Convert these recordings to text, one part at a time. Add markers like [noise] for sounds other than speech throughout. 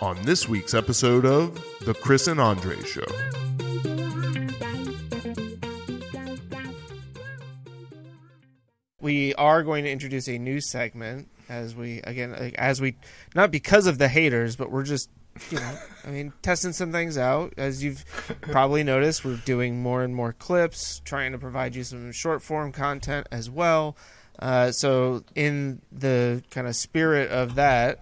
on this week's episode of The Chris and Andre Show. we are going to introduce a new segment as we again as we not because of the haters but we're just you know i mean [laughs] testing some things out as you've probably noticed we're doing more and more clips trying to provide you some short form content as well uh, so in the kind of spirit of that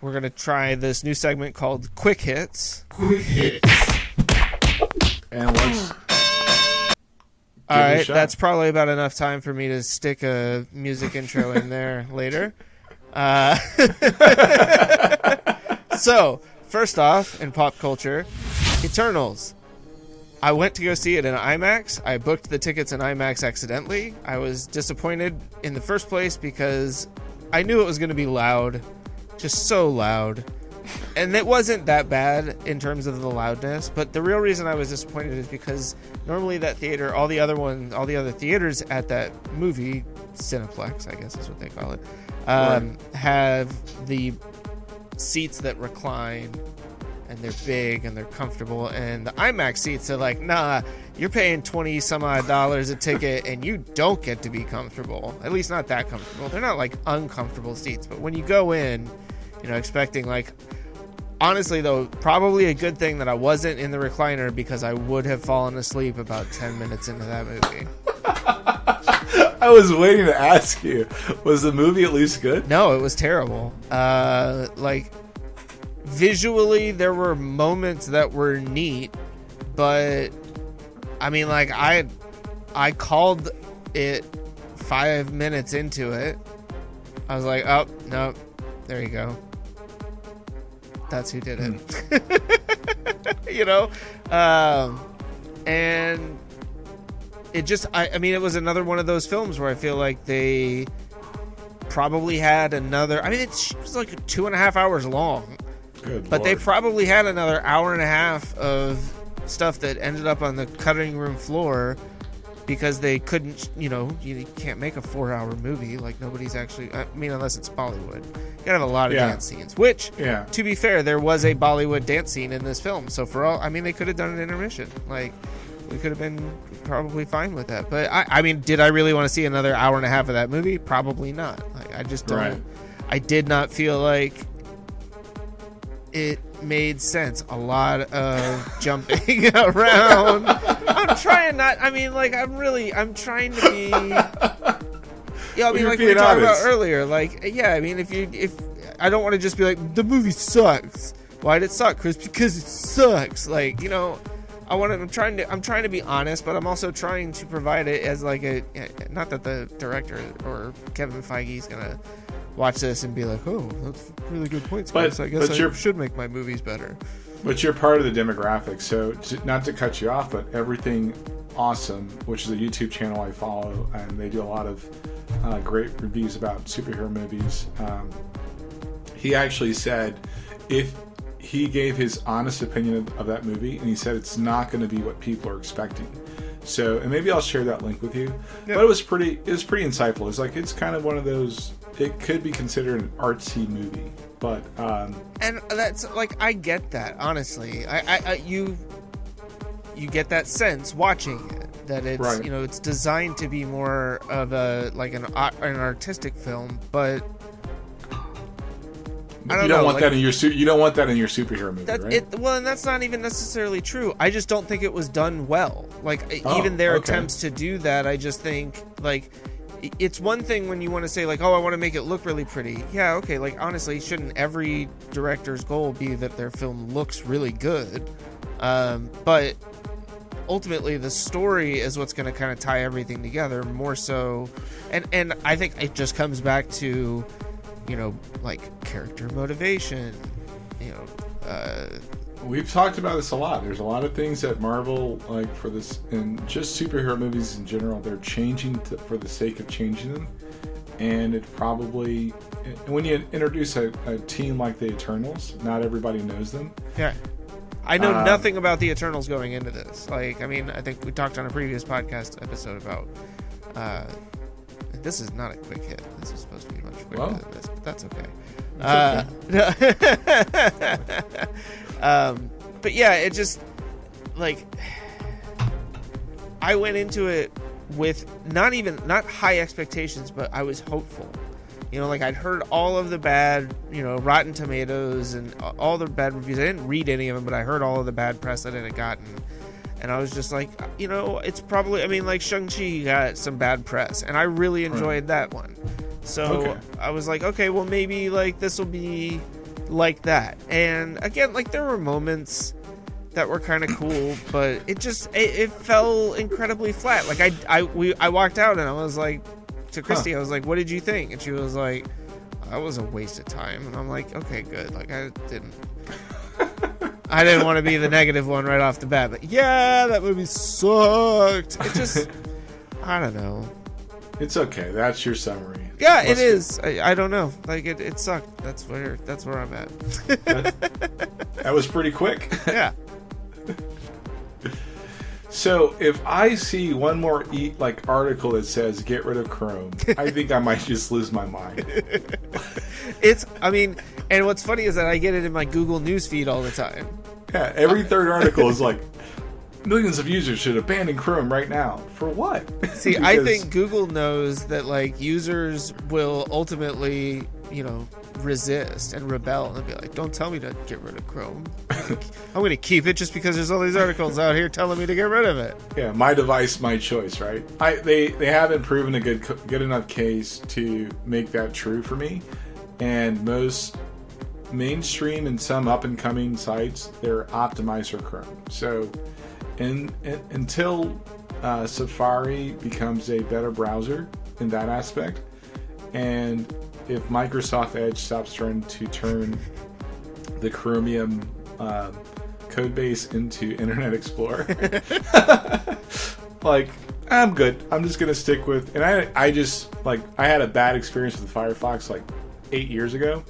we're going to try this new segment called quick hits Quick Hits. And let's. All Give it a right, that's probably about enough time for me to stick a music intro in there [laughs] later. Uh, [laughs] so, first off, in pop culture, Eternals. I went to go see it in IMAX. I booked the tickets in IMAX accidentally. I was disappointed in the first place because I knew it was going to be loud, just so loud. And it wasn't that bad in terms of the loudness, but the real reason I was disappointed is because normally that theater, all the other ones, all the other theaters at that movie, Cineplex, I guess is what they call it, um, have the seats that recline and they're big and they're comfortable. And the IMAX seats are like, nah, you're paying 20 some odd dollars a ticket and you don't get to be comfortable. At least not that comfortable. They're not like uncomfortable seats, but when you go in, you know, expecting like, honestly though, probably a good thing that I wasn't in the recliner because I would have fallen asleep about 10 minutes into that movie. [laughs] I was waiting to ask you, was the movie at least good? No, it was terrible. Uh, like visually, there were moments that were neat, but I mean, like I, I called it five minutes into it. I was like, oh no, there you go. That's who did it. [laughs] you know, um, and it just I, I mean it was another one of those films where I feel like they probably had another I mean it's, it was like two and a half hours long Good but they probably had another hour and a half of stuff that ended up on the cutting room floor because they couldn't you know you can't make a four hour movie like nobody's actually I mean unless it's Bollywood you gotta have a lot of Yeah. dance scenes which Yeah. to be fair there was a Bollywood dance scene in this film so for all I mean they could have done an intermission like we could have been probably fine with that. But I, I mean, did I really want to see another hour and a half of that movie? Probably not. Like, I just don't. Right. I did not feel like it made sense. A lot of jumping [laughs] around. I'm trying not. I mean, like, I'm really. I'm trying to be. Yeah, I mean, you're like we talked about earlier. Like, yeah, I mean, if you if I don't want to just be like the movie sucks. Why did it suck, Chris? Because it sucks. Like, you know, I want to. I'm trying to. I'm trying to be honest, but I'm also trying to provide it as like a. Not that the director or Kevin Feige is gonna watch this and be like, "Oh, that's really good points, But- Chris. I guess but I should make my movies better." But you're part of the demographic, so to, not to cut you off, but everything awesome, which is a YouTube channel I follow, and they do a lot of uh, great reviews about superhero movies. Um, he actually said if he gave his honest opinion of, of that movie, and he said it's not going to be what people are expecting. So, and maybe I'll share that link with you. But it was pretty, it was pretty insightful. It's like it's kind of one of those. It could be considered an artsy movie, but um, and that's like I get that honestly. I, I, I you you get that sense watching it that it's Right. you know it's designed to be more of a like an an artistic film, but I don't you don't know, want like- that in your su- you don't want that in your superhero movie, that right? it well, and that's not even necessarily true. I just don't think it was done well. Like Oh, even their okay. attempts to do that, I just think like it's one thing when you want to say like, oh, I want to make it look really pretty. Yeah, okay. Like honestly, shouldn't every director's goal be that their film looks really good? Um, but ultimately, the story is what's going to kind of tie everything together more so. And and I think it just comes back to you know like character motivation. You know. Uh, We've talked about this a lot. There's a lot of things that Marvel, like for this, and just superhero movies in general, they're changing to, for the sake of changing them. And it probably, and when you introduce a, a team like the Eternals, not everybody knows them. Yeah. I know Um, nothing about the Eternals going into this. Like, I mean, I think we talked on a previous podcast episode about. Uh, this is not a quick hit. This is supposed to be much quicker Well. than this, but that's okay. Uh, [laughs] [laughs] um, but yeah, it just like I went into it with not even not high expectations, but I was hopeful. You know, like I'd heard all of the bad, you know, Rotten Tomatoes and all the bad reviews. I didn't read any of them, but I heard all of the bad press that it had gotten. And I was just like, you know, it's probably, I mean, like Shang-Chi got some bad press, and I really enjoyed that one. So Okay. I was like, okay, well, maybe like this will be like that. And again, like there were moments that were kind of cool, but it just it, it fell incredibly flat. Like I I we I walked out and I was like to Christy, I was like, "What did you think?" And she was like, "That was a waste of time." And I'm like, "Okay, good." Like I didn't. [laughs] I didn't want to be the negative one right off the bat, but yeah, that movie sucked. It just, [laughs] I don't know. It's okay. That's your summary. Yeah, it Let's- is. I, I don't know. Like it, it sucked. That's where that's where I'm at. That was pretty quick. [laughs] yeah. [laughs] So if I see one more e- like article that says get rid of Chrome, I [laughs] think I might just lose my mind. It's. I mean, and what's funny is that I get it in my Google News feed all the time. Yeah, every third article is like millions of users should abandon Chrome right now. For what? [laughs] See, I think Google knows that like users will ultimately, you know, resist and rebel and be like, "Don't tell me to get rid of Chrome. [laughs] I'm going to keep it just because there's all these articles out here telling me to get rid of it." yeah, my device, my choice, right? I they they haven't proven a good good enough case to make that true for me, and most mainstream and some up and coming sites they're optimized for Chrome. So, in, in until uh, Safari becomes a better browser in that aspect, and if Microsoft Edge stops trying to turn the Chromium um, code base into [laughs] Internet Explorer, [laughs] like I'm good. I'm just gonna stick with. And I I just like I had a bad experience with Firefox like eight years ago.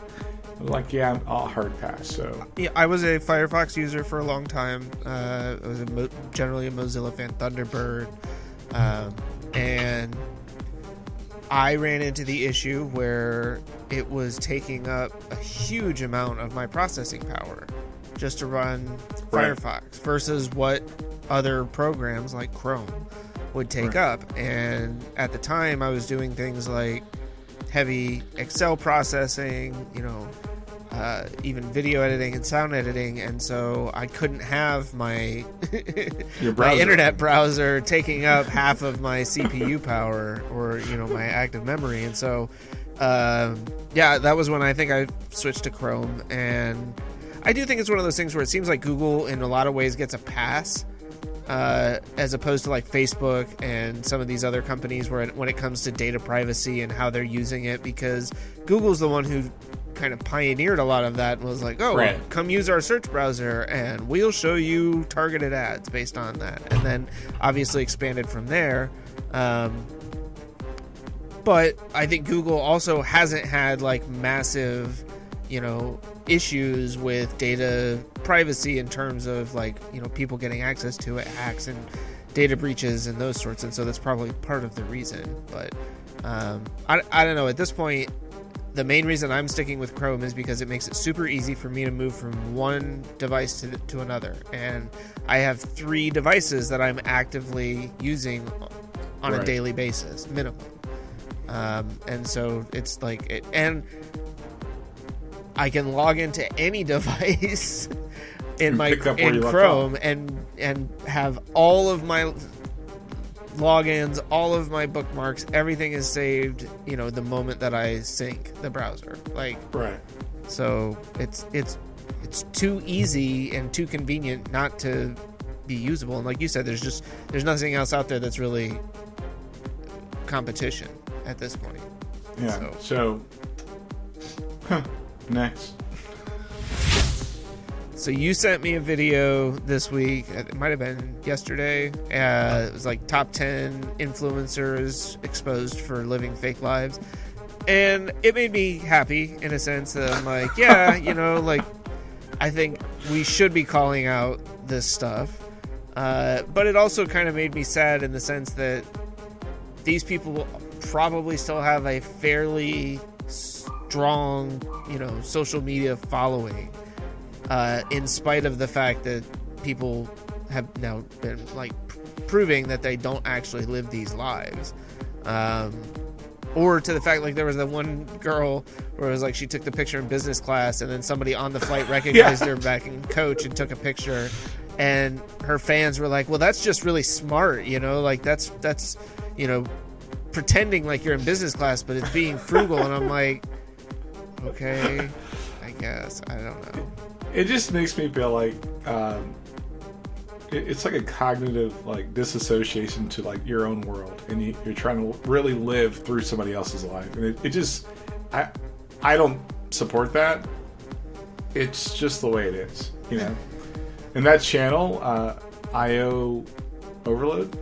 Like, yeah, I'm, I'll hard pass. So Yeah, I was a Firefox user for a long time. Uh, I was a Mo- generally a Mozilla fan, Thunderbird, um, and I ran into the issue where it was taking up a huge amount of my processing power just to run Right. Firefox versus what other programs like Chrome would take Right. up. And at the time, I was doing things like heavy Excel processing, you know, uh, even video editing and sound editing, and so I couldn't have my [laughs] Your my internet browser taking up half of my CPU power or you know my active memory, and so um, yeah, that was when I think I switched to Chrome, and I do think it's one of those things where it seems like Google in a lot of ways gets a pass uh, as opposed to like Facebook and some of these other companies where it, when it comes to data privacy and how they're using it, because Google's the one who kind of pioneered a lot of that and was like, oh, Right. come use our search browser and we'll show you targeted ads based on that. And then obviously expanded from there. Um, but I think Google also hasn't had like massive, you know, issues with data privacy in terms of like, you know, people getting access to it, hacks and data breaches and those sorts. And so that's probably part of the reason. But um, I, I don't know. At this point, the main reason I'm sticking with Chrome is because it makes it super easy for me to move from one device to, to another. And I have three devices that I'm actively using on a daily basis, minimum. Um, and so it's like, it, and I can log into any [laughs] device in And my pick up where in Chrome and and have all of my logins, all of my bookmarks, everything is saved. You know, the moment that I sync the browser, like right. so, it's it's it's too easy and too convenient not to be usable. And like you said, there's just there's nothing else out there that's really competition at this point. Yeah. So- So, huh, next. So you sent me a video this week. It might have been yesterday. Uh, it was like top ten influencers exposed for living fake lives, and it made me happy in a sense that I'm like, yeah, [laughs] you know, like I think we should be calling out this stuff. Uh, but it also kind of made me sad in the sense that these people probably still have a fairly strong, you know, social media following, uh, in spite of the fact that people have now been like proving that they don't actually live these lives. Um, or to the fact like there was that one girl where it was like she took the picture in business class and then somebody on the flight [laughs] recognized her back in coach and took a picture. And her fans were like well that's just really smart you know like that's that's you know pretending like you're in business class but it's being frugal. And i'm like okay i guess i don't know it just makes me feel like um, it, it's like a cognitive like disassociation to like your own world, and you, you're trying to really live through somebody else's life, and it, it just I I don't support that. It's just the way it is, you know. and that channel, uh, IO Overload,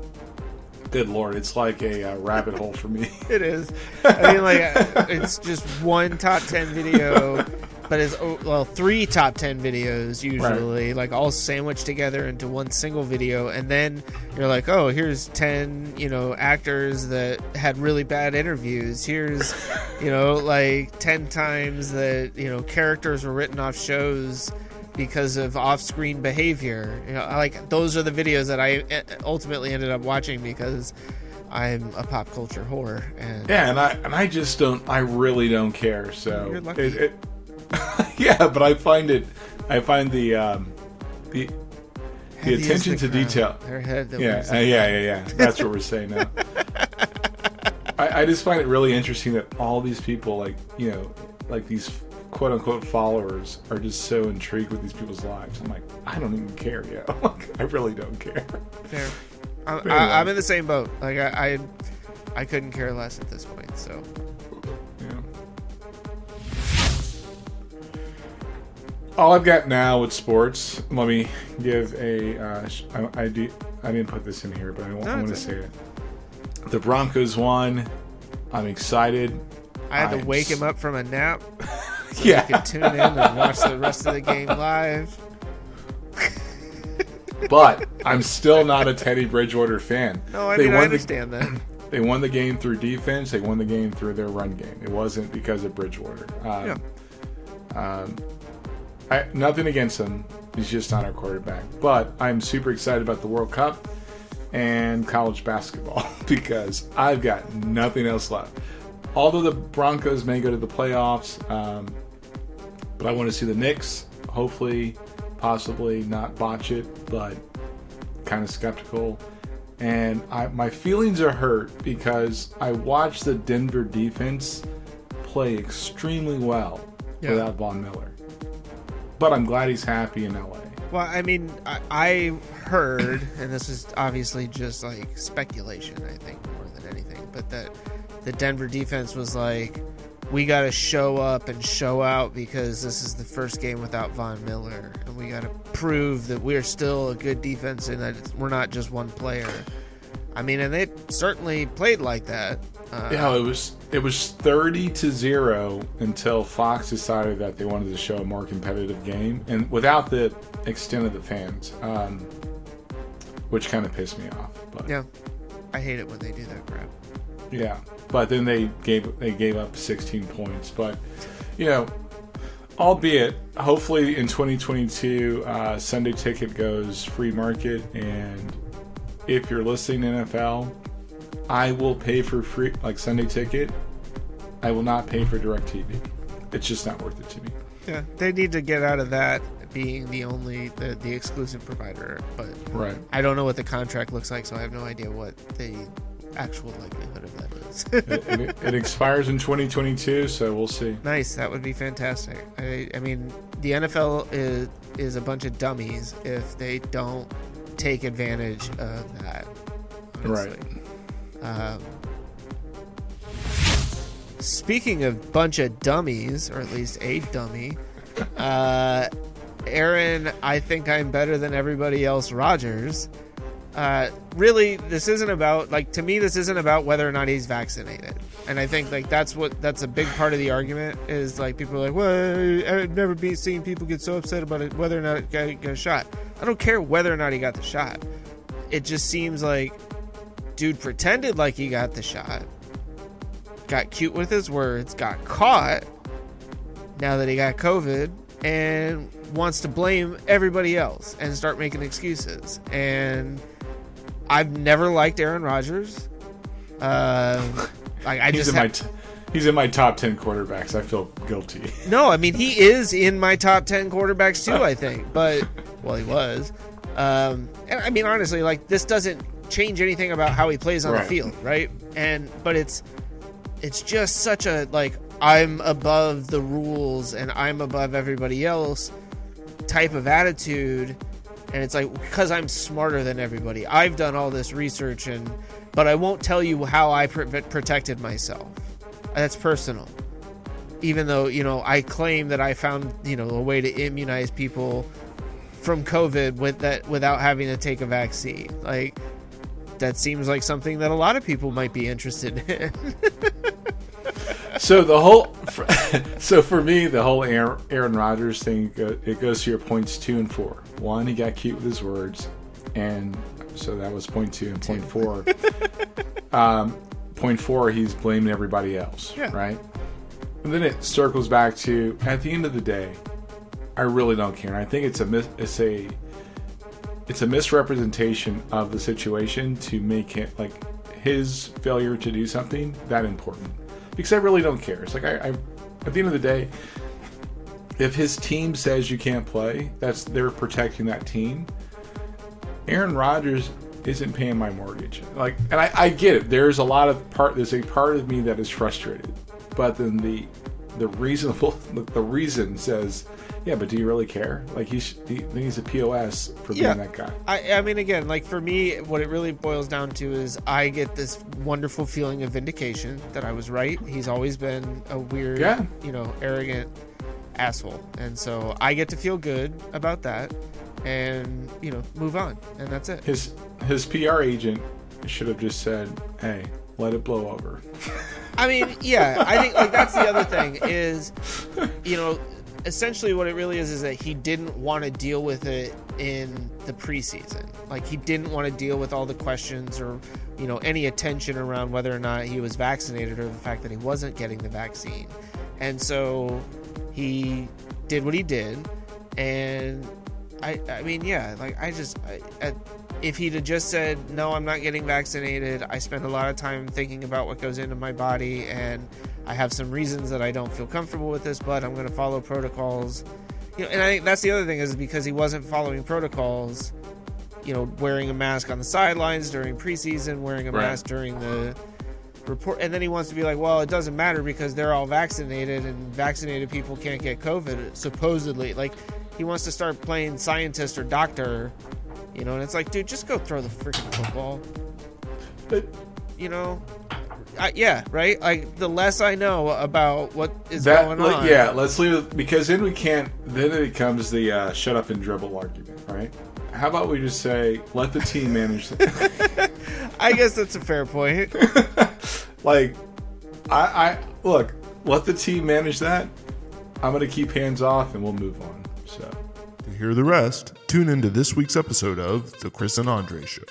good lord, it's like a uh, rabbit hole for me. [laughs] it is. I mean, like, uh, it's just one top 10 video [laughs] but it's oh, well three top 10 videos usually right. like all sandwiched together into one single video and then you're like oh here's 10 you know actors that had really bad interviews here's [laughs] you know like 10 times that you know characters were written off shows because of off-screen behavior you know like those are the videos that i eh, ultimately ended up watching because I'm a pop culture whore, and yeah, and I and I just don't, I really don't care. So it, it, [laughs] yeah, but I find it. I find the um, the the attention the to crown. detail. head. Yeah, uh, yeah, yeah, yeah. That's what we're saying now. [laughs] I, I just find it really interesting that all these people, like you know, like these quote unquote followers, are just so intrigued with these people's lives. I'm like, I don't even care yet. [laughs] I really don't care. Fair. I'm, anyway. I, am in the same boat. Like I, I, I couldn't care less at this point. So all I've got now with sports. Let me give a. Uh, I, I, do, I didn't put this in here, but I, no, I want to say it. The Broncos won. I'm excited. I had I'm to wake him up from a nap. [laughs] So yeah, he could tune in and watch the rest of the game live. [laughs] but I'm still not a Teddy Bridgewater fan. No, I, mean, I understand the, that. [clears throat] They won the game through defense. They won the game through their run game. It wasn't because of Bridgewater. Um, yeah. Um, I, nothing against him. He's just not our quarterback. But I'm super excited about the World Cup and college basketball [laughs] because I've got nothing else left. Although the Broncos may go to the playoffs, um, but I want to see the Knicks. Hopefully, possibly not botch it, but kind of skeptical. And I, my feelings are hurt because I watched the Denver defense play extremely well yeah. without Von Miller but I'm glad he's happy in LA. Well, I mean, I, I heard, and this is obviously just like speculation, I think, more than anything, but that the Denver defense was like, we got to show up and show out because this is the first game without Von Miller, and we got to prove that we're still a good defense and that we're not just one player. I mean, and they certainly played like that. Uh, yeah, it was it was thirty to zero until Fox decided that they wanted to show a more competitive game, and without the extent of the fans, um, which kind of pissed me off. But yeah, I hate it when they do that crap. Yeah, but then they gave they gave up sixteen points, but you know. Albeit, hopefully in 2022, uh, Sunday Ticket goes free market, and if you're listening NFL, I will pay for free, like Sunday ticket. I will not pay for DirecTV. It's just not worth it to me. Yeah, they need to get out of that being the only the, the exclusive provider. But right, I don't know what the contract looks like, so I have no idea what the actual likelihood of that is. it, it, [laughs] it, expires in 2022, so we'll see. Nice, that would be fantastic. I, I mean, the NFL is is a bunch of dummies if they don't take advantage of that. Honestly. Right. Um, speaking of bunch of dummies, or at least a dummy, uh, Aaron, I think I'm better than everybody else. Rodgers. Uh, really, this isn't about like to me. This isn't about whether or not he's vaccinated, and I think like that's what that's a big part of the argument is like people are like, well, I've never been seeing people get so upset about it whether or not it got, got a shot. I don't care whether or not he got the shot. It just seems like dude pretended like he got the shot, got cute with his words, got caught, now that he got COVID and wants to blame everybody else and start making excuses. And I've never liked Aaron Rodgers. Uh, like I [laughs] He's just in my have, t- he's in my top ten quarterbacks. I feel guilty. no. I mean, he is in my top ten quarterbacks too. [laughs] I think, but well, he was. Um, and I mean, honestly, like this doesn't change anything about how he plays on Right. the field, right? And but it's it's just such a like I'm above the rules and I'm above everybody else type of attitude and it's like because I'm smarter than everybody. I've done all this research and but I won't tell you how I pr- protected myself. That's personal. Even though, you know, I claim that I found, you know, a way to immunize people from COVID with that without having to take a vaccine. Like that seems like something that a lot of people might be interested in. [laughs] So the whole, [laughs] so for me, the whole Aaron, Aaron Rodgers thing, it goes to your points two and four. One, he got cute with his words, and so that was point two and point four. [laughs] um, point four, he's blaming everybody else, Yeah. right? And then it circles back to at the end of the day, I really don't care. And I think it's a mis- it's a it's a misrepresentation of the situation to make it like his failure to do something that important because I really don't care. It's like I, I at the end of the day, if his team says you can't play, that's they're protecting that team. Aaron Rodgers isn't paying my mortgage. Like, and I, I get it. There's a lot of part. There's a part of me that is frustrated, but then the the reasonable [laughs] the reason says, yeah, but do you really care? Like he's he, he's a pos for being Yeah. that guy. I, I mean, again, like for me, what it really boils down to is I get this wonderful feeling of vindication that I was right. He's always been a weird, Yeah. you know, arrogant asshole. And so I get to feel good about that and, you know, move on. And that's it. His his PR agent should have just said, "Hey, let it blow over." I mean, yeah, I think like that's the other thing is, you know, essentially what it really is is that he didn't want to deal with it in the preseason. Like he didn't want to deal with all the questions or, you know, any attention around whether or not he was vaccinated or the fact that he wasn't getting the vaccine. And so he did what he did and I I mean, yeah, like I just I, if he'd have just said no i'm not getting vaccinated i spend a lot of time thinking about what goes into my body and i have some reasons that i don't feel comfortable with this but i'm going to follow protocols you know and i think that's the other thing is because he wasn't following protocols you know wearing a mask on the sidelines during preseason wearing a Right. mask during the report and then he wants to be like well it doesn't matter because they're all vaccinated and vaccinated people can't get covid supposedly like he wants to start playing scientist or doctor you know and it's like dude just go throw the freaking football But you know I, yeah right like the less i know about what is that, going on yeah, let's leave it because then we can't. Then it becomes the uh, shut up and dribble argument, right? How about we just say let the team manage? [laughs] i guess that's a fair point [laughs] like, I, I look, let the team manage that. I'm gonna keep hands off, and we'll move on. Hear the rest, tune into this week's episode of The Chris and Andre Show.